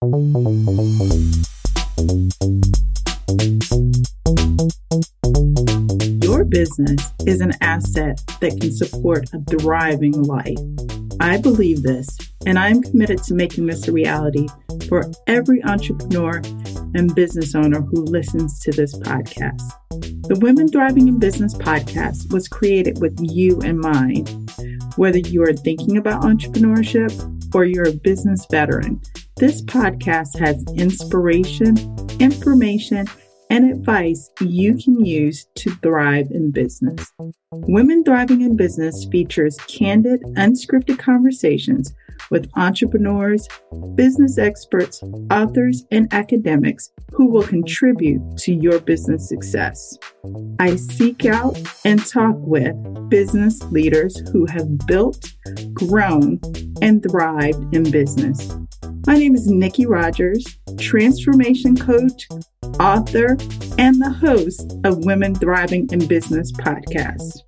Your business is an asset that can support a thriving life. I believe this, and I am committed to making this a reality for every entrepreneur and business owner who listens to this podcast. The Women Thriving in Business podcast was created with you in mind. Whether you are thinking about entrepreneurship or you're a business veteran, this podcast has inspiration, information, and advice you can use to thrive in business. Women Thriving in Business features candid, unscripted conversations with entrepreneurs, business experts, authors, and academics who will contribute to your business success. I seek out and talk with business leaders who have built, grown, and thrived in business. My name is Nikki Rogers, transformation coach, author, and the host of Women Thriving in Business podcast.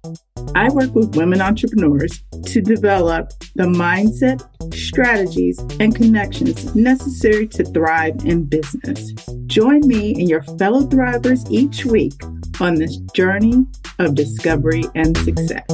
I work with women entrepreneurs to develop the mindset, strategies, and connections necessary to thrive in business. Join me and your fellow thrivers each week on this journey of discovery and success.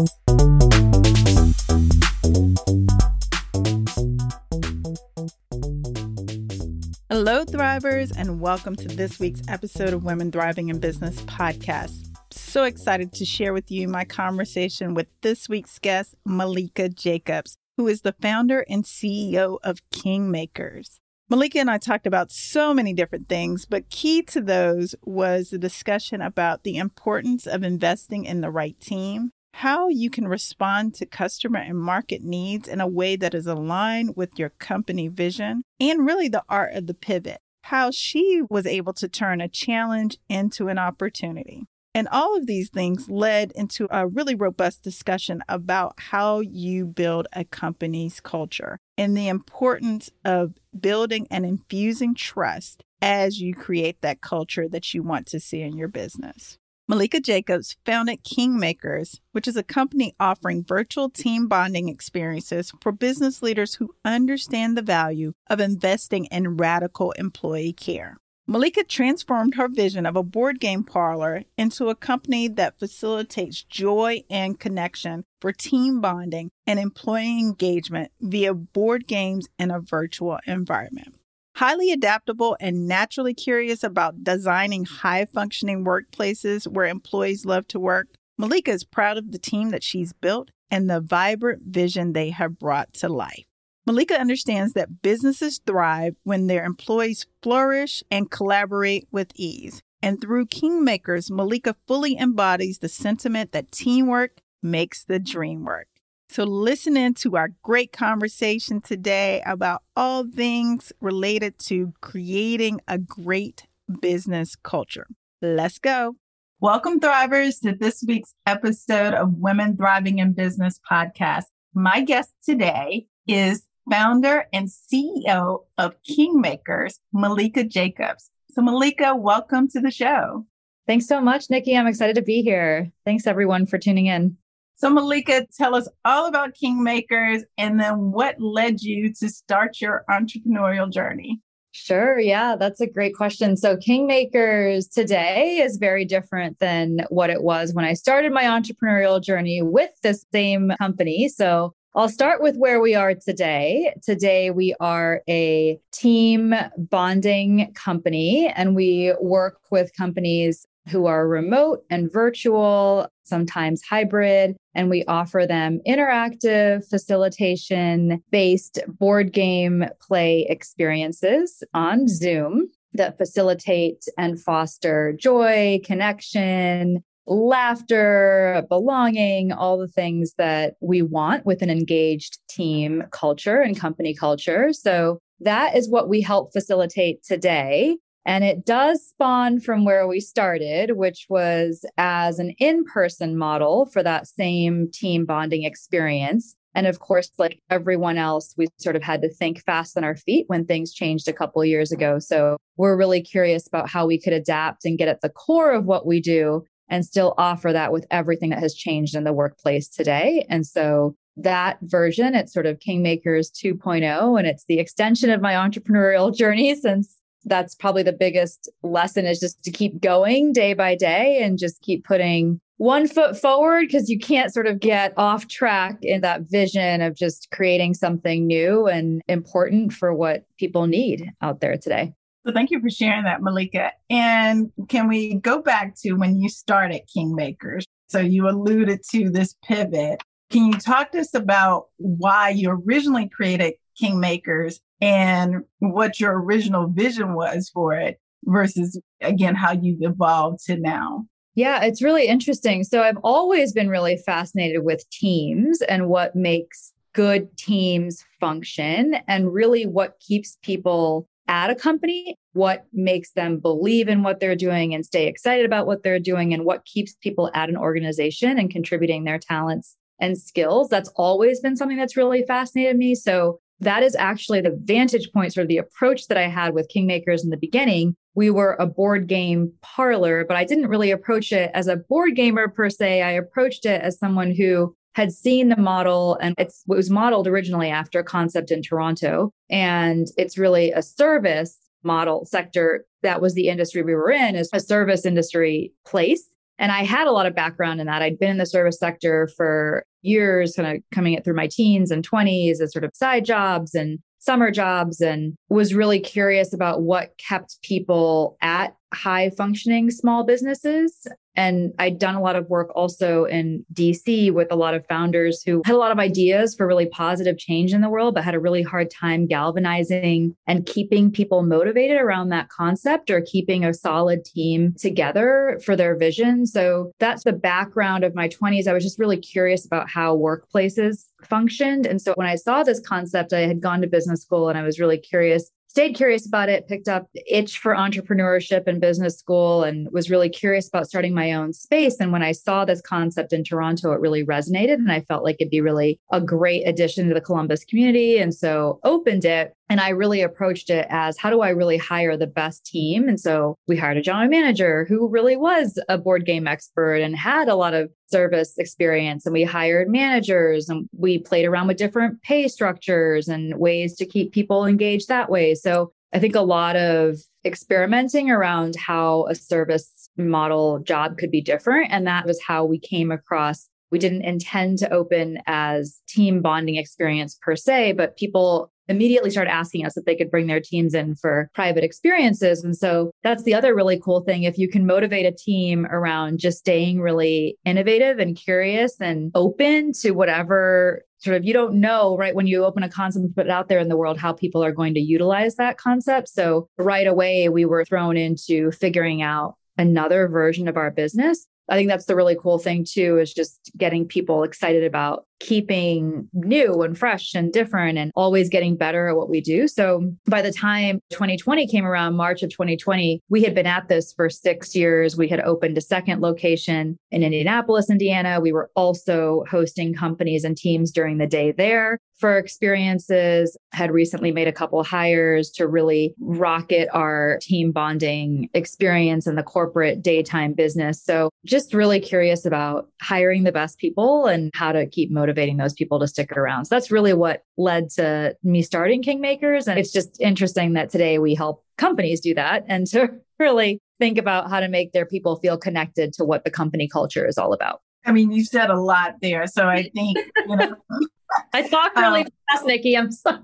Hello, Thrivers, and welcome to this week's episode of Women Thriving in Business podcast. So excited to share with you my conversation with this week's guest, Malika Jacobs, who is the founder and CEO of Kingmakers. Malika and I talked about so many different things, but key to those was the discussion about the importance of investing in the right team, how you can respond to customer and market needs in a way that is aligned with your company vision, and really the art of the pivot, how she was able to turn a challenge into an opportunity. And all of these things led into a really robust discussion about how you build a company's culture and the importance of building and infusing trust as you create that culture that you want to see in your business. Malika Jacobs founded Kingmakers, which is a company offering virtual team bonding experiences for business leaders who understand the value of investing in radical employee care. Malika transformed her vision of a board game parlor into a company that facilitates joy and connection for team bonding and employee engagement via board games in a virtual environment. Highly adaptable and naturally curious about designing high functioning workplaces where employees love to work, Malika is proud of the team that she's built and the vibrant vision they have brought to life. Malika understands that businesses thrive when their employees flourish and collaborate with ease. And through Kingmakers, Malika fully embodies the sentiment that teamwork makes the dream work. So, listen in to our great conversation today about all things related to creating a great business culture. Let's go. Welcome, Thrivers, to this week's episode of Women Thriving in Business podcast. My guest today is founder and CEO of Kingmakers, Malika Jacobs. So, Malika, welcome to the show. Thanks so much, Nikki. I'm excited to be here. Thanks, everyone, for tuning in. So, Malika, tell us all about Kingmakers and then what led you to start your entrepreneurial journey. Sure. Yeah, that's a great question. So, Kingmakers today is very different than what it was when I started my entrepreneurial journey with the same company. So, I'll start with where we are today. Today, we are a team bonding company and we work with companies who are remote and virtual, sometimes hybrid, and we offer them interactive facilitation based board game play experiences on Zoom that facilitate and foster joy, connection, laughter, belonging, all the things that we want with an engaged team culture and company culture. So that is what we help facilitate today. And it does spawn from where we started, which was as an in person model for that same team bonding experience. And of course, like everyone else, we sort of had to think fast on our feet when things changed a couple years ago. So we're really curious about how we could adapt and get at the core of what we do and still offer that with everything that has changed in the workplace today. And so that version. It's sort of Kingmakers 2.0, and it's the extension of my entrepreneurial journey since that's probably the biggest lesson is just to keep going day by day and just keep putting one foot forward because you can't sort of get off track in that vision of just creating something new and important for what people need out there today. So thank you for sharing that, Malika. And can we go back to when you started Kingmakers? So you alluded to this pivot. Can you talk to us about why you originally created Kingmakers and what your original vision was for it versus, again, how you've evolved to now? Yeah, it's really interesting. So I've always been really fascinated with teams and what makes good teams function and really what keeps people at a company, what makes them believe in what they're doing and stay excited about what they're doing, and what keeps people at an organization and contributing their talents and skills. That's always been something that's really fascinated me. So that is actually the vantage point, sort of the approach that I had with Kingmakers in the beginning. We were a board game parlor, but I didn't really approach it as a board gamer per se. I approached it as someone who had seen the model and it was modeled originally after a concept in Toronto. And it's really a service model sector. That was the industry we were in, is a service industry place. And I had a lot of background in that. I'd been in the service sector for years, kind of coming it through my teens and 20s as sort of side jobs and summer jobs, and was really curious about what kept people at high functioning small businesses and I'd done a lot of work also in DC with a lot of founders who had a lot of ideas for really positive change in the world, but had a really hard time galvanizing and keeping people motivated around that concept or keeping a solid team together for their vision. So that's the background of my 20s. I was just really curious about how workplaces functioned. And so when I saw this concept, I had gone to business school and I was really curious stayed curious about it, picked up itch for entrepreneurship and business school and was really curious about starting my own space. And when I saw this concept in Toronto, it really resonated and I felt like it'd be really a great addition to the Columbus community. And so opened it. And I really approached it as how do I really hire the best team? And so we hired a general manager who really was a board game expert and had a lot of service experience. And we hired managers and we played around with different pay structures and ways to keep people engaged that way. So I think a lot of experimenting around how a service model job could be different. And that was how we came across we didn't intend to open as team bonding experience per se, but people immediately started asking us if they could bring their teams in for private experiences. And so that's the other really cool thing. If you can motivate a team around just staying really innovative and curious and open to whatever sort of you don't know right when you open a concept and put it out there in the world how people are going to utilize that concept. So right away we were thrown into figuring out another version of our business I think that's the really cool thing too, is just getting people excited about keeping new and fresh and different and always getting better at what we do. So by the time 2020 came around, March of 2020, we had been at this for six years. We had opened a second location in Indianapolis, Indiana. We were also hosting companies and teams during the day there for experiences, had recently made a couple hires to really rocket our team bonding experience in the corporate daytime business. So just really curious about hiring the best people and how to keep motivating motivating those people to stick around. So that's really what led to me starting Kingmakers. And it's just interesting that today we help companies do that and to really think about how to make their people feel connected to what the company culture is all about. I mean, you said a lot there. So I think, you know, I talk really um, fast, Nikki. I'm sorry.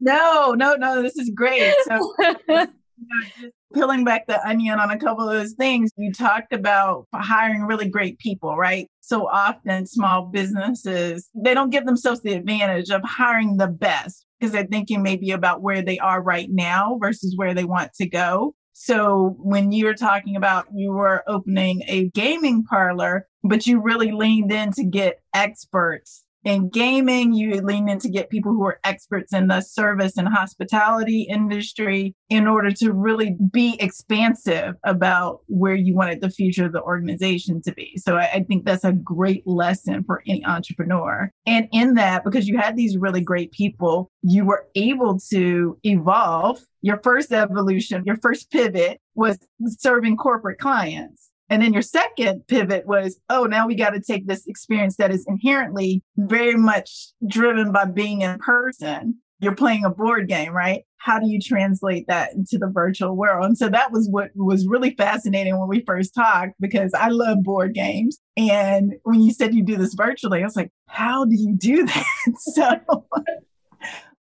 No, no, no, this is great. So, you know, just peeling back the onion on a couple of those things, you talked about hiring really great people, right? So often small businesses, they don't give themselves the advantage of hiring the best because they're thinking maybe about where they are right now versus where they want to go. So when you were talking about you were opening a gaming parlor, but you really leaned in to get experts in gaming, you lean in to get people who are experts in the service and hospitality industry in order to really be expansive about where you wanted the future of the organization to be. So I, I think that's a great lesson for any entrepreneur. And in that, because you had these really great people, you were able to evolve. Your first evolution, your first pivot was serving corporate clients And then your second pivot was, oh, now we got to take this experience that is inherently very much driven by being in person. You're playing a board game, right? How do you translate that into the virtual world? And so that was what was really fascinating when we first talked because I love board games. And when you said you do this virtually, I was like, how do you do that? so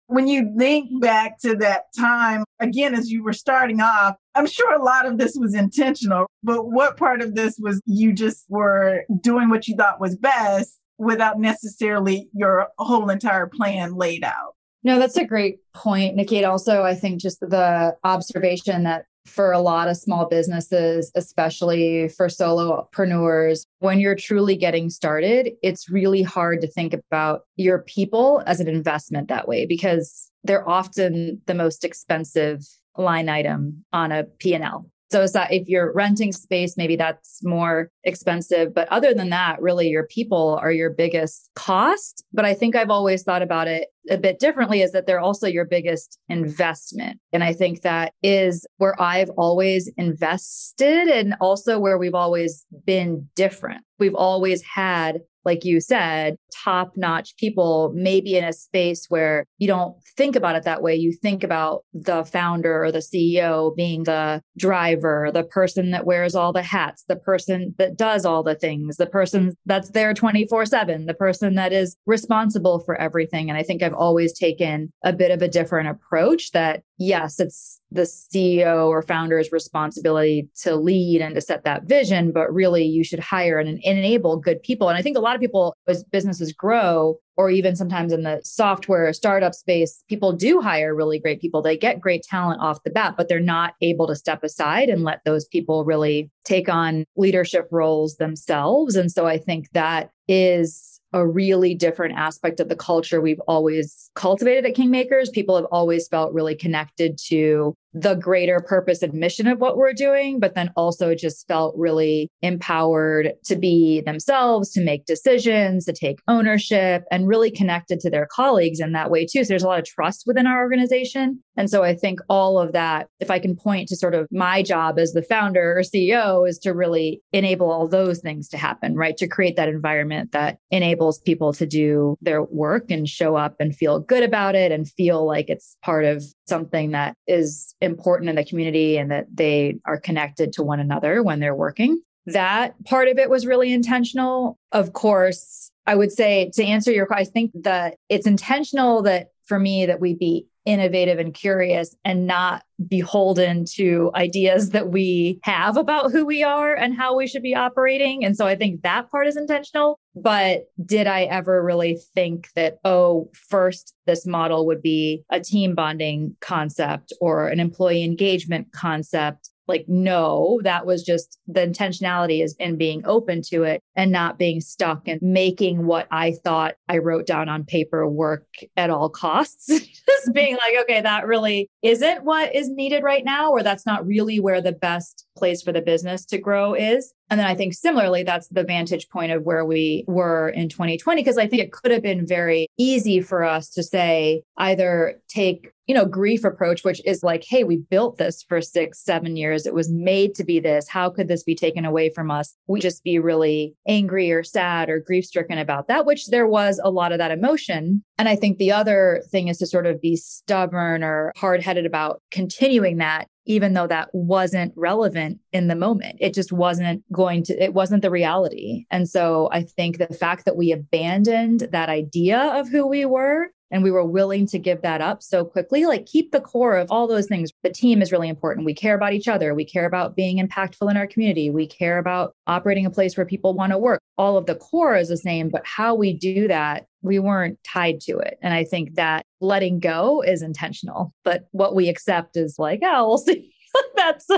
when you think back to that time, again, as you were starting off, I'm sure a lot of this was intentional, but what part of this was you just were doing what you thought was best without necessarily your whole entire plan laid out? No, that's a great point, Nikki. Also, I think just the observation that for a lot of small businesses, especially for solopreneurs, when you're truly getting started, it's really hard to think about your people as an investment that way because they're often the most expensive line item on a P&L. So is that if you're renting space, maybe that's more expensive. But other than that, really your people are your biggest cost. But I think I've always thought about it a bit differently is that they're also your biggest investment. And I think that is where I've always invested and also where we've always been different. We've always had like you said, top notch people, maybe in a space where you don't think about it that way. You think about the founder or the CEO being the driver, the person that wears all the hats, the person that does all the things, the person that's there 24 7, the person that is responsible for everything. And I think I've always taken a bit of a different approach that yes, it's the CEO or founder's responsibility to lead and to set that vision, but really you should hire and, enable good people. And I think a lot of people, as businesses grow, or even sometimes in the software startup space, people do hire really great people. They get great talent off the bat, but they're not able to step aside and let those people really take on leadership roles themselves. And so I think that is a really different aspect of the culture we've always cultivated at Kingmakers. People have always felt really connected to the greater purpose and mission of what we're doing, but then also just felt really empowered to be themselves, to make decisions, to take ownership, and really connected to their colleagues in that way too. So there's a lot of trust within our organization. And so I think all of that, if I can point to sort of my job as the founder or CEO, is to really enable all those things to happen, right? To create that environment that enables people to do their work and show up and feel good about it and feel like it's part of something that is important in the community and that they are connected to one another when they're working. That part of it was really intentional. Of course, I would say to answer your question, I think that it's intentional that for me that we be innovative and curious and not beholden to ideas that we have about who we are and how we should be operating. And so I think that part is intentional. But did I ever really think that, oh, first, this model would be a team bonding concept or an employee engagement concept? Like no that was just the intentionality is in being open to it and not being stuck and making what i thought i wrote down on paper work at all costs. Just being like okay that really isn't what is needed right now or that's not really where the best place for the business to grow is. And then I think similarly, that's the vantage point of where we were in 2020, because I think it could have been very easy for us to say either take, you know, grief approach, which is like, hey, we built this for six, seven years. It was made to be this. How could this be taken away from us? We just be really angry or sad or grief stricken about that, which there was a lot of that emotion. And I think the other thing is to sort of be stubborn or hard headed about continuing that even though that wasn't relevant in the moment. It just wasn't going to, it wasn't the reality. And so I think the fact that we abandoned that idea of who we were and we were willing to give that up so quickly, like keep the core of all those things. The team is really important. We care about each other. We care about being impactful in our community. We care about operating a place where people want to work. All of the core is the same, but how we do that we weren't tied to it. And I think that letting go is intentional, but what we accept is like, oh, we'll see. that's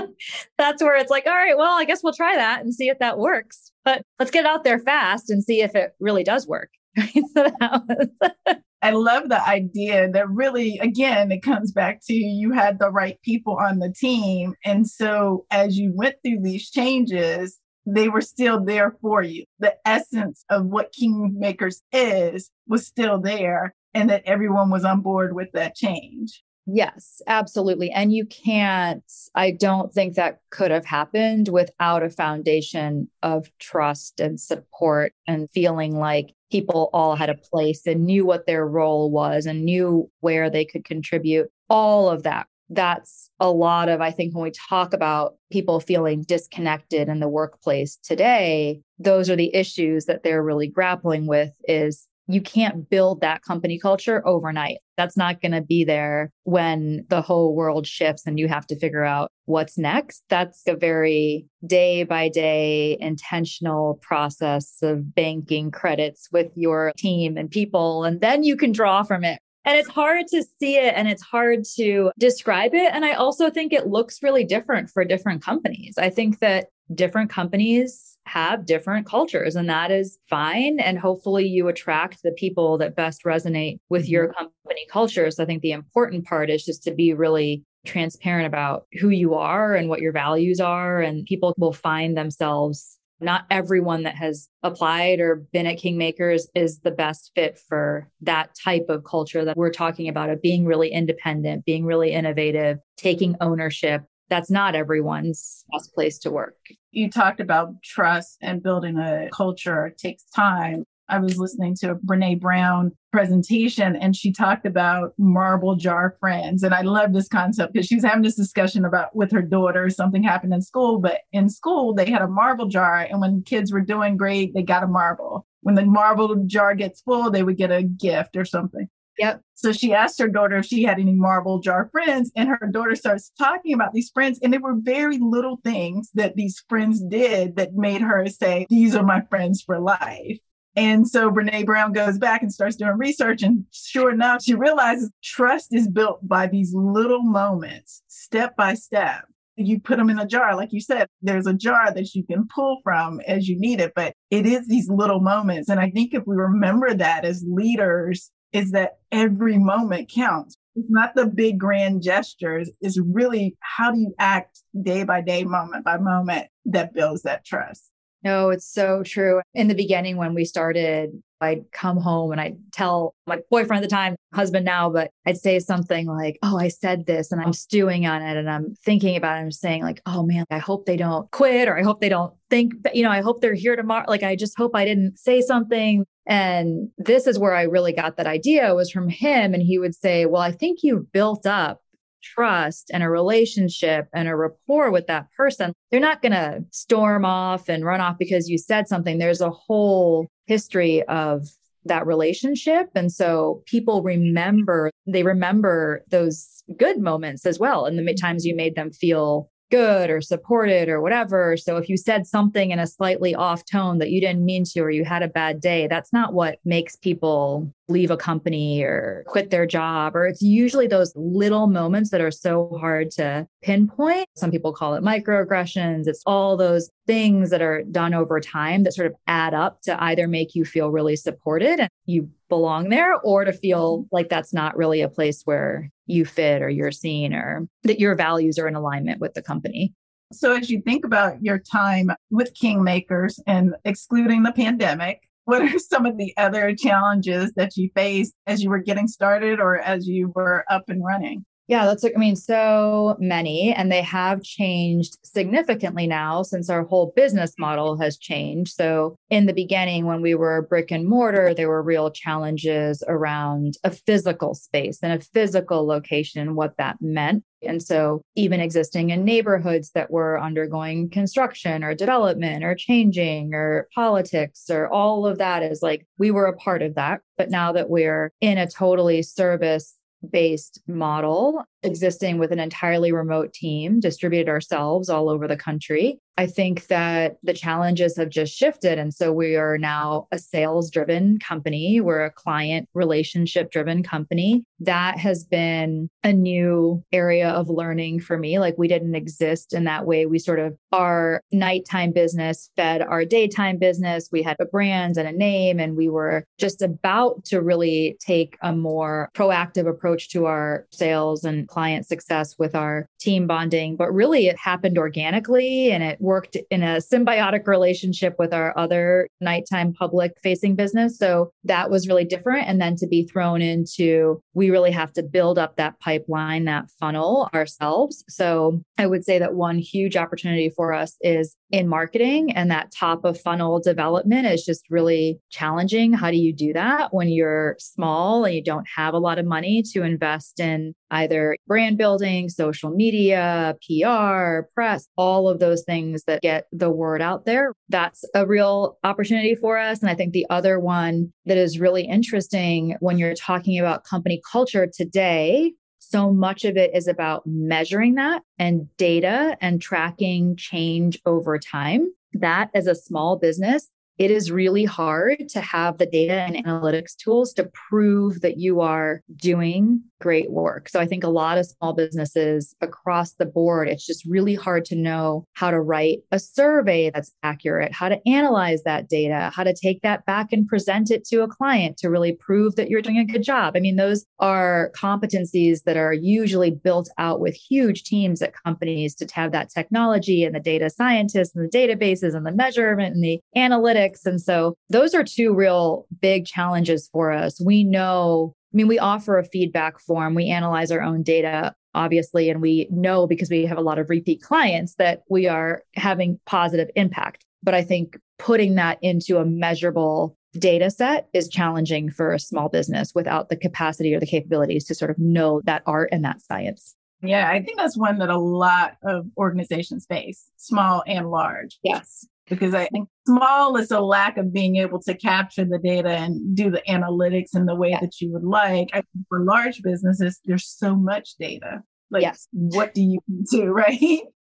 that's where it's like, all right, well, I guess we'll try that and see if that works. But let's get out there fast and see if it really does work. I love the idea that really, again, it comes back to you had the right people on the team. And so as you went through these changes, they were still there for you. The essence of what Kingmakers is was still there and that everyone was on board with that change. Yes, absolutely. And you can't, I don't think that could have happened without a foundation of trust and support and feeling like people all had a place and knew what their role was and knew where they could contribute. All of that. That's a lot of, I think, when we talk about people feeling disconnected in the workplace today, those are the issues that they're really grappling with is you can't build that company culture overnight. That's not going to be there when the whole world shifts and you have to figure out what's next. That's a very day by day intentional process of banking credits with your team and people. And then you can draw from it. And it's hard to see it and it's hard to describe it. And I also think it looks really different for different companies. I think that different companies have different cultures and that is fine and hopefully you attract the people that best resonate with your mm-hmm. company culture so i think the important part is just to be really transparent about who you are and what your values are and people will find themselves not everyone that has applied or been at kingmakers is the best fit for that type of culture that we're talking about of being really independent being really innovative taking ownership that's not everyone's best place to work. You talked about trust and building a culture it takes time. I was listening to a Brene Brown presentation and she talked about marble jar friends. And I love this concept because she was having this discussion about with her daughter, something happened in school, but in school they had a marble jar. And when kids were doing great, they got a marble. When the marble jar gets full, they would get a gift or something. Yep. So she asked her daughter if she had any marble jar friends, and her daughter starts talking about these friends, and they were very little things that these friends did that made her say, These are my friends for life. And so Brene Brown goes back and starts doing research. And sure enough, she realizes trust is built by these little moments, step by step. You put them in a jar. Like you said, there's a jar that you can pull from as you need it, but it is these little moments. And I think if we remember that as leaders, is that every moment counts. It's not the big grand gestures. It's really how do you act day by day, moment by moment that builds that trust. No, it's so true. In the beginning, when we started, I'd come home and I'd tell my boyfriend at the time, husband now, but I'd say something like, Oh, I said this and I'm stewing on it and I'm thinking about it. I'm saying, like, oh man, I hope they don't quit or I hope they don't think, you know, I hope they're here tomorrow. Like, I just hope I didn't say something and this is where I really got that idea was from him. And he would say, Well, I think you've built up trust and a relationship and a rapport with that person. They're not going to storm off and run off because you said something. There's a whole history of that relationship. And so people remember, they remember those good moments as well. And the times you made them feel good or supported or whatever. So if you said something in a slightly off tone that you didn't mean to or you had a bad day, that's not what makes people leave a company or quit their job. Or it's usually those little moments that are so hard to pinpoint. Some people call it microaggressions. It's all those things that are done over time that sort of add up to either make you feel really supported and you belong there or to feel mm-hmm. like that's not really a place where you fit or you're seen or that your values are in alignment with the company. So, as you think about your time with Kingmakers and excluding the pandemic, what are some of the other challenges that you faced as you were getting started or as you were up and running? Yeah, that's, I mean, so many, and they have changed significantly now since our whole business model has changed. So, in the beginning, when we were brick and mortar, there were real challenges around a physical space and a physical location, and what that meant. And so, even existing in neighborhoods that were undergoing construction or development or changing or politics or all of that is like we were a part of that. But now that we're in a totally service based model existing with an entirely remote team distributed ourselves all over the country I think that the challenges have just shifted. And so we are now a sales driven company. We're a client relationship driven company. That has been a new area of learning for me. Like we didn't exist in that way. We sort of, our nighttime business fed our daytime business. We had a brand and a name, and we were just about to really take a more proactive approach to our sales and client success with our team bonding, but really it happened organically and it worked in a symbiotic relationship with our other nighttime public facing business. So that was really different. And then to be thrown into, we really have to build up that pipeline, that funnel ourselves. So I would say that one huge opportunity for us is in marketing and that top of funnel development is just really challenging. How do you do that when you're small and you don't have a lot of money to invest in either brand building, social media, PR, press, all of those things that get the word out there. That's a real opportunity for us. And I think the other one that is really interesting when you're talking about company culture today so much of it is about measuring that and data and tracking change over time. That as a small business it is really hard to have the data and analytics tools to prove that you are doing great work. So I think a lot of small businesses across the board, it's just really hard to know how to write a survey that's accurate, how to analyze that data, how to take that back and present it to a client to really prove that you're doing a good job. I mean, those are competencies that are usually built out with huge teams at companies to have that technology and the data scientists and the databases and the measurement and the analytics. And so those are two real big challenges for us. We know I mean, we offer a feedback form, we analyze our own data, obviously, and we know because we have a lot of repeat clients that we are having positive impact. But I think putting that into a measurable data set is challenging for a small business without the capacity or the capabilities to sort of know that art and that science. Yeah, I think that's one that a lot of organizations face, small and large. Yes because I think small is a lack of being able to capture the data and do the analytics in the way yeah. that you would like. I think for large businesses, there's so much data. Like, yes. what do you do, right?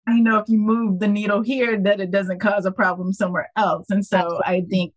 you know, if you move the needle here, that it doesn't cause a problem somewhere else. And so absolutely. I think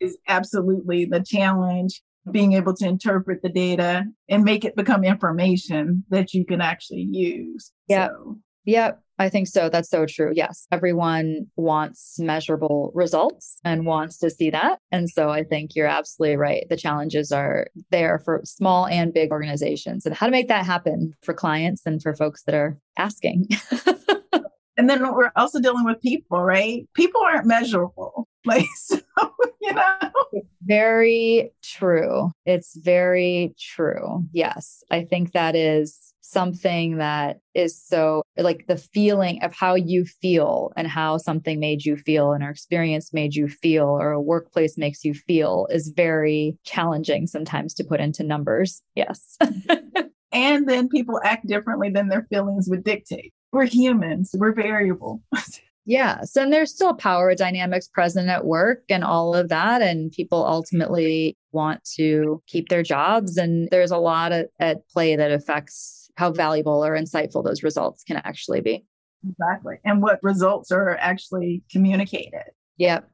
is absolutely the challenge being able to interpret the data and make it become information that you can actually use. Yeah. So. Yep. I think so. That's so true. Yes. Everyone wants measurable results and wants to see that. And so I think you're absolutely right. The challenges are there for small and big organizations and how to make that happen for clients and for folks that are asking. and then we're also dealing with people, right? People aren't measurable. Like, so, you know, very true. It's very true. Yes. I think that is something that is so like the feeling of how you feel and how something made you feel and our experience made you feel or a workplace makes you feel is very challenging sometimes to put into numbers. Yes. and then people act differently than their feelings would dictate. We're humans, we're variable. Yes. And there's still power dynamics present at work and all of that. And people ultimately want to keep their jobs. And there's a lot at play that affects how valuable or insightful those results can actually be. Exactly. And what results are actually communicated. Yep.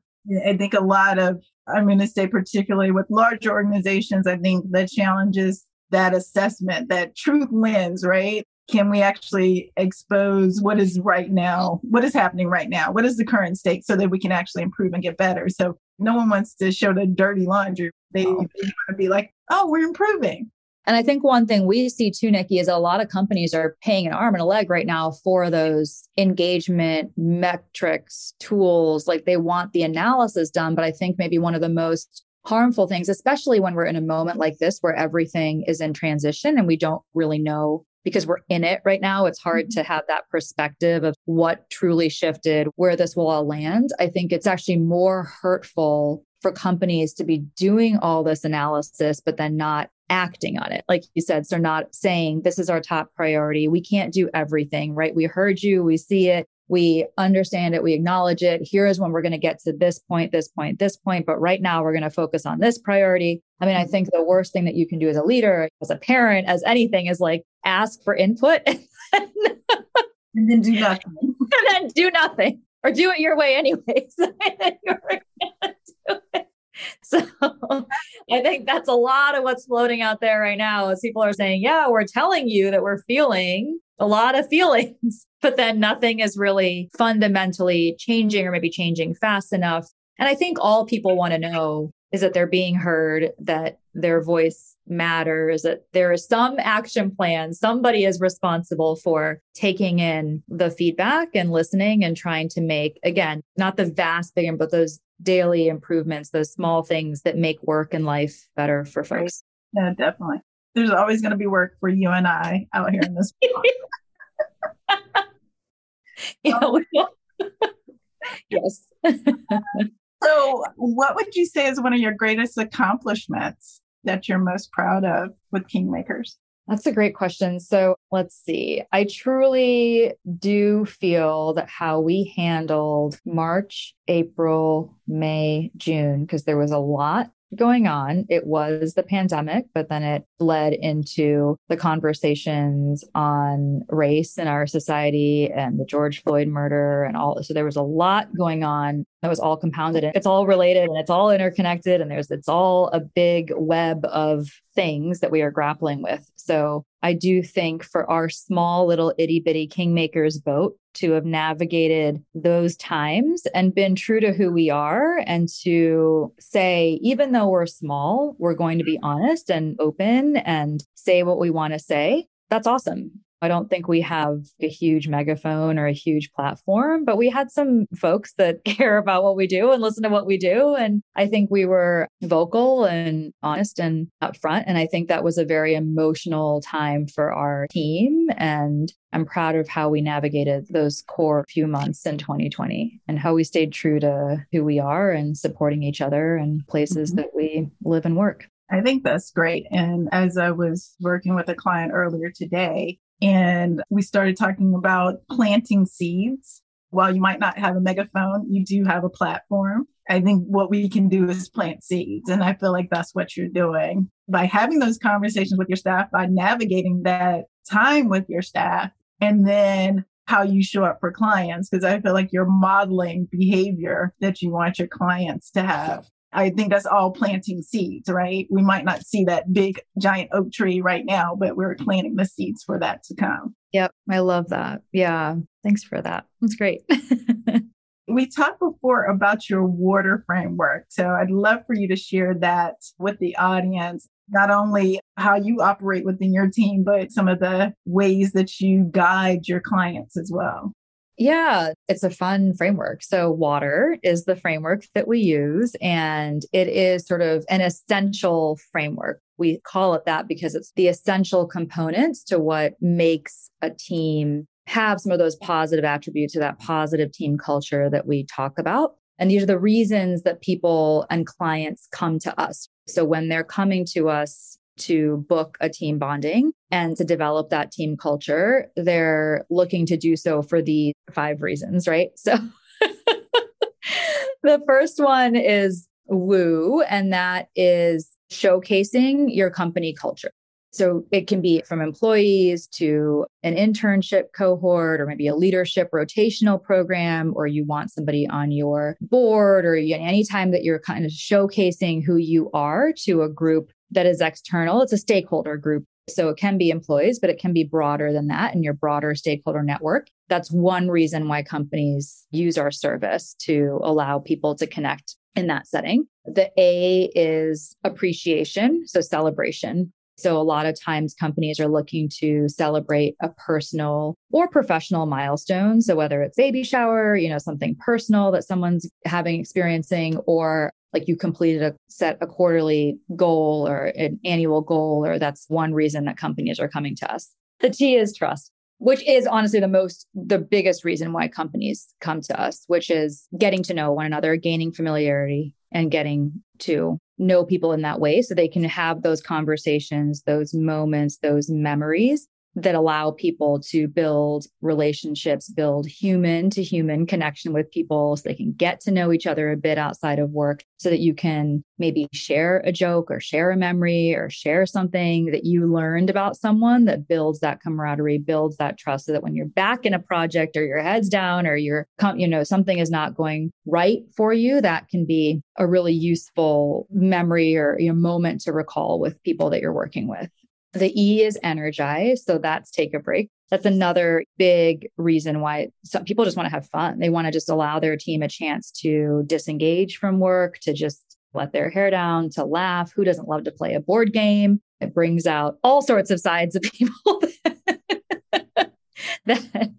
I think a lot of, I'm going to say, particularly with large organizations, I think the challenge is that assessment, that truth lens, right? Can we actually expose what is right now, what is happening right now? What is the current state so that we can actually improve and get better? So no one wants to show the dirty laundry. They, oh. they want to be like, oh, we're improving. And I think one thing we see too, Nikki, is a lot of companies are paying an arm and a leg right now for those engagement metrics, tools. Like they want the analysis done. But I think maybe one of the most harmful things, especially when we're in a moment like this where everything is in transition and we don't really know because we're in it right now. It's hard mm-hmm. to have that perspective of what truly shifted, where this will all land. I think it's actually more hurtful for companies to be doing all this analysis, but then not acting on it. Like you said, so not saying this is our top priority. We can't do everything, right? We heard you, we see it, we understand it, we acknowledge it. Here is when we're going to get to this point, this point, this point. But right now, we're going to focus on this priority. I mean, I mm-hmm. think the worst thing that you can do as a leader, as a parent, as anything is like ask for input and then do nothing. and then do nothing or do it your way anyways. So I think that's a lot of what's floating out there right now is people are saying, yeah, we're telling you that we're feeling a lot of feelings, but then nothing is really fundamentally changing or maybe changing fast enough. And I think all people want to know is that they're being heard, that their voice matters, that there is some action plan. Somebody is responsible for taking in the feedback and listening and trying to make, again, not the vast big, but those daily improvements, those small things that make work and life better for folks. Yeah, definitely. There's always going to be work for you and I out here in this. yeah, yes. so, what would you say is one of your greatest accomplishments that you're most proud of with Kingmakers? That's a great question. So let's see. I truly do feel that how we handled March, April, May, June, because there was a lot going on. It was the pandemic, but then it led into the conversations on race in our society and the George Floyd murder and all. So there was a lot going on that was all compounded and it's all related and it's all interconnected and there's it's all a big web of things that we are grappling with. So I do think for our small little itty bitty kingmakers boat to have navigated those times and been true to who we are and to say, even though we're small, we're going to be mm-hmm. honest and open and say what we want to say. That's awesome. I don't think we have a huge megaphone or a huge platform, but we had some folks that care about what we do and listen to what we do. And I think we were vocal and honest and upfront. And I think that was a very emotional time for our team. And I'm proud of how we navigated those core few months in 2020 and how we stayed true to who we are and supporting each other and places mm-hmm. that we live and work. I think that's great. And as I was working with a client earlier today, and we started talking about planting seeds. While you might not have a megaphone, you do have a platform. I think what we can do is plant seeds. And I feel like that's what you're doing by having those conversations with your staff, by navigating that time with your staff, and then how you show up for clients. Because I feel like you're modeling behavior that you want your clients to have. I think that's all planting seeds, right? We might not see that big giant oak tree right now, but we're planting the seeds for that to come. Yep. I love that. Yeah. Thanks for that. That's great. we talked before about your water framework. So I'd love for you to share that with the audience. Not only how you operate within your team, but some of the ways that you guide your clients as well. Yeah, it's a fun framework. So, water is the framework that we use, and it is sort of an essential framework. We call it that because it's the essential components to what makes a team have some of those positive attributes to that positive team culture that we talk about. And these are the reasons that people and clients come to us. So, when they're coming to us to book a team bonding and to develop that team culture, they're looking to do so for the five reasons, right? So the first one is woo, and that is showcasing your company culture. So it can be from employees to an internship cohort or maybe a leadership rotational program, or you want somebody on your board, or anytime that you're kind of showcasing who you are to a group that is external. It's a stakeholder group. So it can be employees, but it can be broader than that in your broader stakeholder network. That's one reason why companies use our service to allow people to connect in that setting. The A is appreciation, so celebration. So a lot of times companies are looking to celebrate a personal or professional milestone. So whether it's baby shower, you know, something personal that someone's having experiencing or like you completed a set a quarterly goal or an annual goal or that's one reason that companies are coming to us the t is trust which is honestly the most the biggest reason why companies come to us which is getting to know one another gaining familiarity and getting to know people in that way so they can have those conversations those moments those memories that allow people to build relationships, build human to human connection with people so they can get to know each other a bit outside of work so that you can maybe share a joke or share a memory or share something that you learned about someone that builds that camaraderie, builds that trust so that when you're back in a project or your head's down or you're, you know, something is not going right for you, that can be a really useful memory or you know, moment to recall with people that you're working with. The E is energize. So that's take a break. That's another big reason why some people just want to have fun. They want to just allow their team a chance to disengage from work, to just let their hair down, to laugh. Who doesn't love to play a board game? It brings out all sorts of sides of people that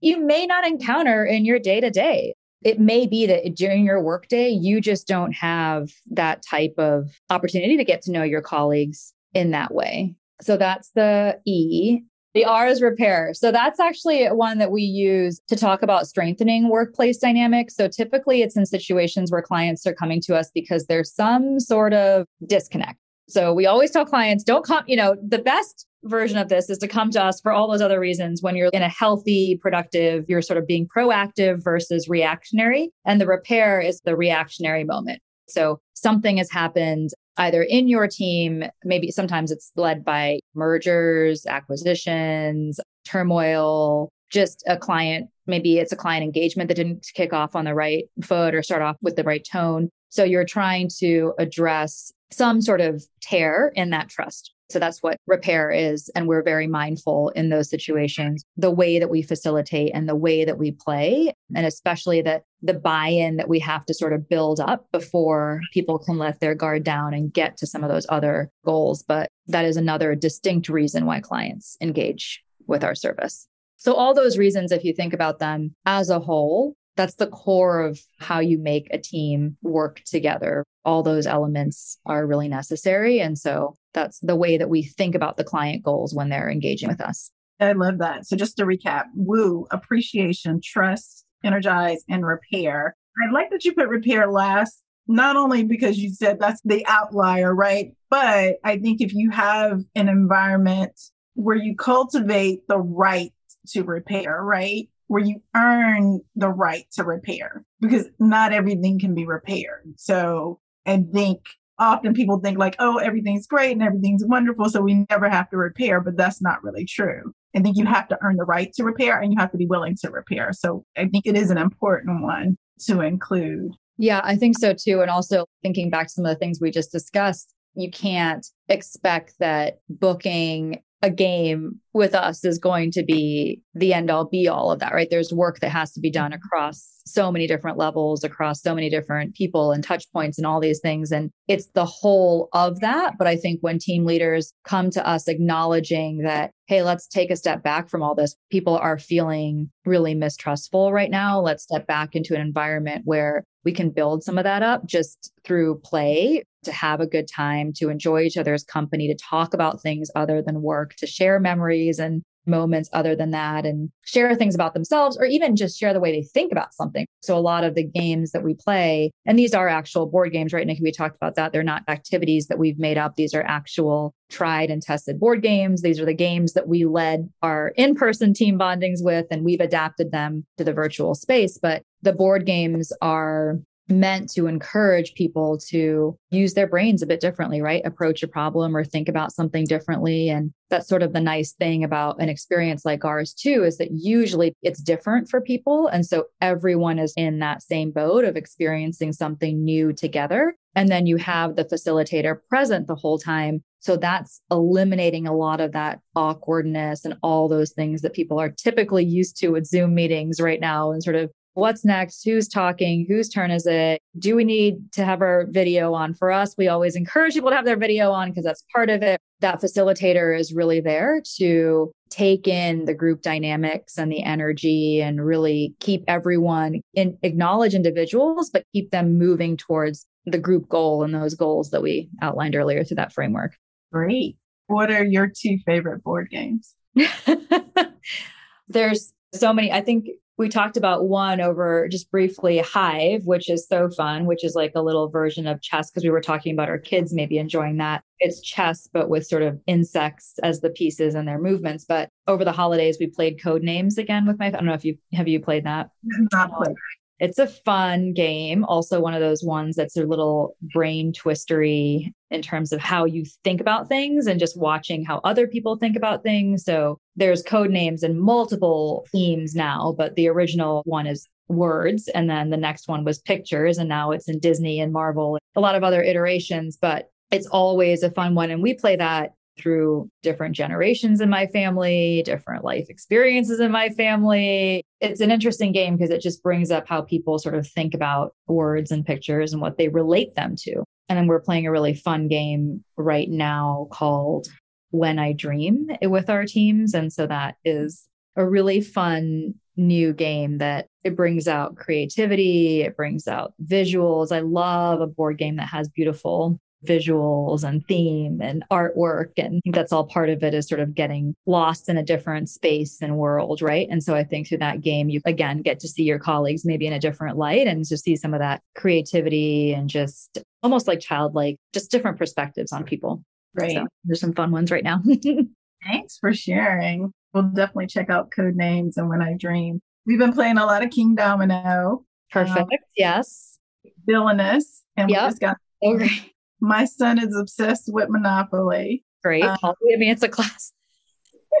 you may not encounter in your day to day. It may be that during your workday, you just don't have that type of opportunity to get to know your colleagues in that way. So that's the E. The R is repair. So that's actually one that we use to talk about strengthening workplace dynamics. So typically it's in situations where clients are coming to us because there's some sort of disconnect. So we always tell clients, don't come, you know, the best version of this is to come to us for all those other reasons when you're in a healthy, productive, you're sort of being proactive versus reactionary. And the repair is the reactionary moment. So something has happened either in your team, maybe sometimes it's led by mergers, acquisitions, turmoil, just a client, maybe it's a client engagement that didn't kick off on the right foot or start off with the right tone. So you're trying to address some sort of tear in that trust. So that's what repair is. And we're very mindful in those situations, the way that we facilitate and the way that we play, and especially that the buy in that we have to sort of build up before people can let their guard down and get to some of those other goals. But that is another distinct reason why clients engage with our service. So, all those reasons, if you think about them as a whole, that's the core of how you make a team work together. All those elements are really necessary. And so that's the way that we think about the client goals when they're engaging with us. I love that. So just to recap, woo, appreciation, trust, energize, and repair. I like that you put repair last, not only because you said that's the outlier, right? But I think if you have an environment where you cultivate the right to repair, right? where you earn the right to repair because not everything can be repaired. So I think often people think like, oh, everything's great and everything's wonderful. So we never have to repair, but that's not really true. I think you have to earn the right to repair and you have to be willing to repair. So I think it is an important one to include. Yeah, I think so too. And also thinking back to some of the things we just discussed, you can't expect that booking a game with us is going to be the end all be all of that, right? There's work that has to be done across so many different levels, across so many different people and touch points and all these things. And it's the whole of that. But I think when team leaders come to us acknowledging that, hey, let's take a step back from all this, people are feeling really mistrustful right now. Let's step back into an environment where we can build some of that up just through play to have a good time, to enjoy each other's company, to talk about things other than work, to share memories and moments other than that and share things about themselves or even just share the way they think about something. So a lot of the games that we play, and these are actual board games, right? Nikki, we talked about that. They're not activities that we've made up. These are actual tried and tested board games. These are the games that we led our in-person team bondings with, and we've adapted them to the virtual space. But the board games are meant to encourage people to use their brains a bit differently, right? Approach a problem or think about something differently. And that's sort of the nice thing about an experience like ours, too, is that usually it's different for people. And so everyone is in that same boat of experiencing something new together. And then you have the facilitator present the whole time. So that's eliminating a lot of that awkwardness and all those things that people are typically used to with Zoom meetings right now and sort of what's next? Who's talking? Whose turn is it? Do we need to have our video on? For us, we always encourage people to have their video on because that's part of it. That facilitator is really there to take in the group dynamics and the energy and really keep everyone in acknowledge individuals, but keep them moving towards the group goal and those goals that we outlined earlier through that framework. Great. What are your two favorite board games? There's so many. I think we talked about one over just briefly hive which is so fun which is like a little version of chess because we were talking about our kids maybe enjoying that it's chess but with sort of insects as the pieces and their movements but over the holidays we played Codenames again with my i don't know if you have you played that not played it's a fun game. Also, one of those ones that's a little brain twistery in terms of how you think about things and just watching how other people think about things. So there's Codenames and multiple themes now, but the original one is words. And then the next one was pictures. And now it's in Disney and Marvel, a lot of other iterations, but it's always a fun one. And we play that through different generations in my family, different life experiences in my family. It's an interesting game because it just brings up how people sort of think about words and pictures and what they relate them to. And then we're playing a really fun game right now called When I Dream with our teams. And so that is a really fun new game that it brings out creativity, it brings out visuals. I love a board game that has beautiful visuals and theme and artwork. And I think that's all part of it is sort of getting lost in a different space and world, right? And so I think through that game, you again get to see your colleagues maybe in a different light and just see some of that creativity and just almost like childlike, just different perspectives on people. Right. So there's some fun ones right now. Thanks for sharing. We'll definitely check out Codenames and when I dream. We've been playing a lot of Kingdomino. Perfect. Um, yes. Villainous. And yep. we just got okay. My son is obsessed with Monopoly. Great. Um, I mean, it's a class.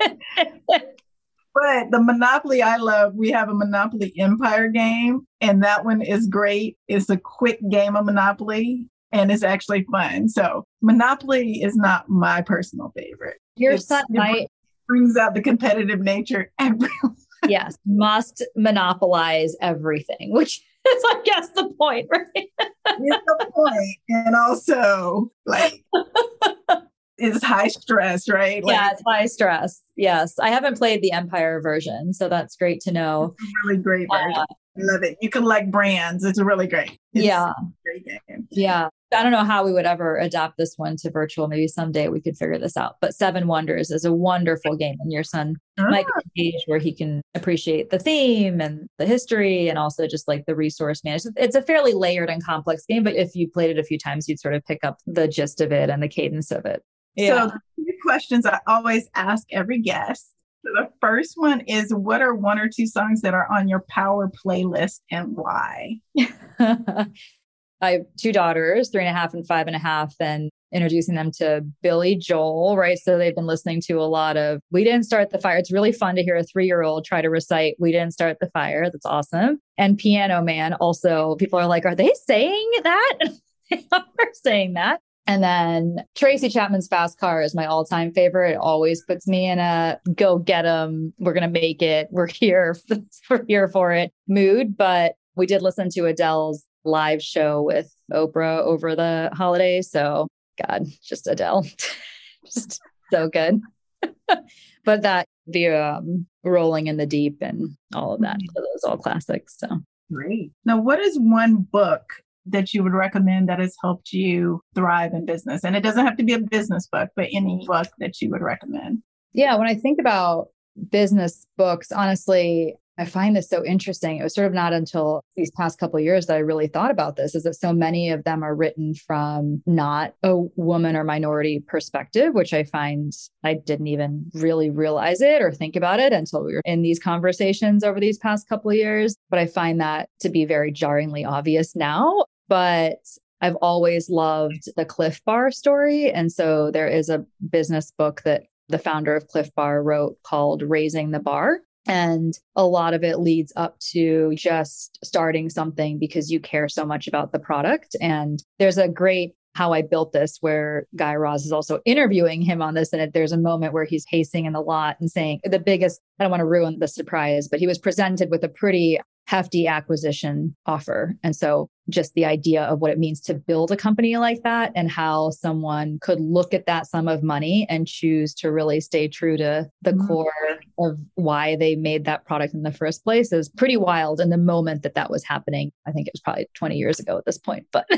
but the Monopoly I love, we have a Monopoly Empire game, and that one is great. It's a quick game of Monopoly, and it's actually fun. So Monopoly is not my personal favorite. Your it's, son might brings out the competitive nature everywhere. yes, must monopolize everything, which is, I guess, the point, right? it's the point. And also, like, it's high stress, right? Like, yeah, it's high stress. Yes. I haven't played the Empire version, so that's great to know. really great version. Uh, love it. You collect brands. It's really great. It's yeah. Great game. Yeah. I don't know how we would ever adapt this one to virtual. Maybe someday we could figure this out. But Seven Wonders is a wonderful game, and your son ah. might engage where he can appreciate the theme and the history, and also just like the resource management. It's a fairly layered and complex game, but if you played it a few times, you'd sort of pick up the gist of it and the cadence of it. Yeah. So, the questions I always ask every guest. the first one is What are one or two songs that are on your power playlist and why? I have two daughters, three and a half and five and a half, and introducing them to Billy Joel, right? So they've been listening to a lot of We Didn't Start the Fire. It's really fun to hear a three year old try to recite We Didn't Start the Fire. That's awesome. And Piano Man, also, people are like, Are they saying that? they are saying that. And then Tracy Chapman's Fast Car is my all time favorite. It always puts me in a go get them. We're going to make it. We're here. We're here for it mood. But we did listen to Adele's live show with Oprah over the holiday. So, God, just Adele, just so good. but that the um, rolling in the deep and all of that, so those all classics. So great. Now, what is one book that you would recommend that has helped you thrive in business? And it doesn't have to be a business book, but any book that you would recommend. Yeah, when I think about business books, honestly, I find this so interesting. It was sort of not until these past couple years that I really thought about this is that so many of them are written from not a woman or minority perspective, which I find I didn't even really realize it or think about it until we were in these conversations over these past couple of years. But I find that to be very jarringly obvious now. But I've always loved the Clif Bar story. And so there is a business book that the founder of Clif Bar wrote called Raising the Bar. And a lot of it leads up to just starting something because you care so much about the product. And there's a great how I built this, where Guy Raz is also interviewing him on this. And there's a moment where he's pacing in the lot and saying the biggest, I don't want to ruin the surprise, but he was presented with a pretty hefty acquisition offer. And so just the idea of what it means to build a company like that and how someone could look at that sum of money and choose to really stay true to the mm-hmm. core of why they made that product in the first place is pretty wild in the moment that that was happening. I think it was probably 20 years ago at this point, but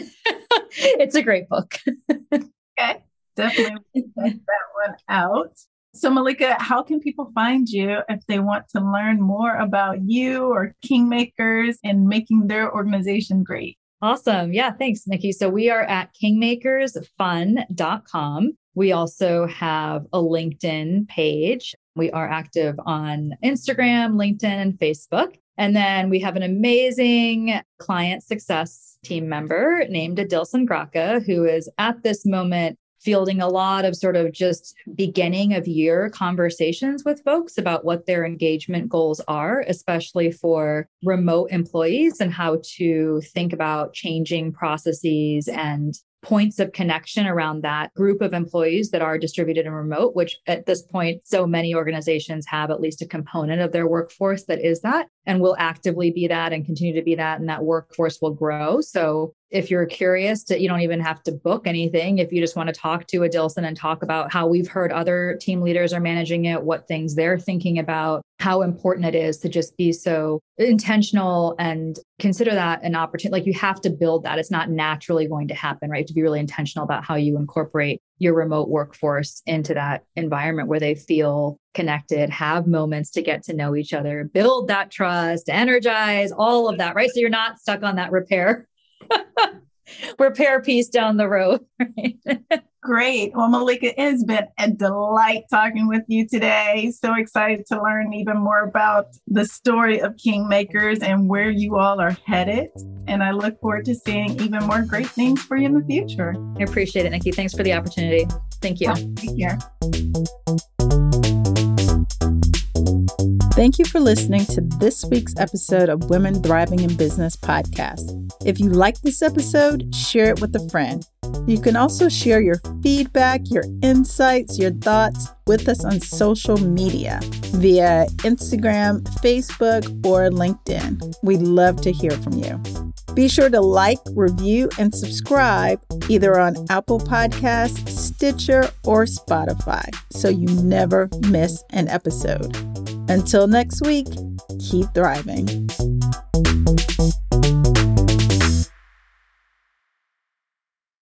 it's a great book. okay. Definitely check that one out. So, Malika, how can people find you if they want to learn more about you or Kingmakers and making their organization great? Awesome. Yeah, thanks, Nikki. So, we are at kingmakersfun.com. We also have a LinkedIn page. We are active on Instagram, LinkedIn, and Facebook. And then we have an amazing client success team member named Adilson Graca, who is at this moment fielding a lot of sort of just beginning of year conversations with folks about what their engagement goals are, especially for remote employees and how to think about changing processes and points of connection around that group of employees that are distributed and remote, which at this point, so many organizations have at least a component of their workforce that is that and will actively be that and continue to be that. And that workforce will grow. So if you're curious to, you don't even have to book anything. If you just want to talk to Adilson and talk about how we've heard other team leaders are managing it, what things they're thinking about, how important it is to just be so intentional and consider that an opportunity. Like you have to build that. It's not naturally going to happen, right? To be really intentional about how you incorporate your remote workforce into that environment where they feel connected, have moments to get to know each other, build that trust, energize, all of that, right? So you're not stuck on that repair. repair piece down the road. Right? Great. Well, Malika, it has been a delight talking with you today. So excited to learn even more about the story of Kingmakers and where you all are headed. And I look forward to seeing even more great things for you in the future. I appreciate it, Nikki. Thanks for the opportunity. Thank you. Take care. Thank you for listening to this week's episode of Women Thriving in Business podcast. If you like this episode, share it with a friend. You can also share your feedback, your insights, your thoughts with us on social media via Instagram, Facebook, or LinkedIn. We'd love to hear from you. Be sure to like, review, and subscribe either on Apple Podcasts, Stitcher, or Spotify so you never miss an episode. Until next week, keep thriving.